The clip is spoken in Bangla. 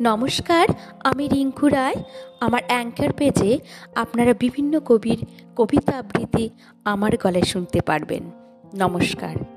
নমস্কার, আমি রিঙ্কু রায়। আমার অ্যাঙ্কার পেজে আপনারা বিভিন্ন কবির কবিতা আবৃত্তি আমার গলায় শুনতে পারবেন। নমস্কার।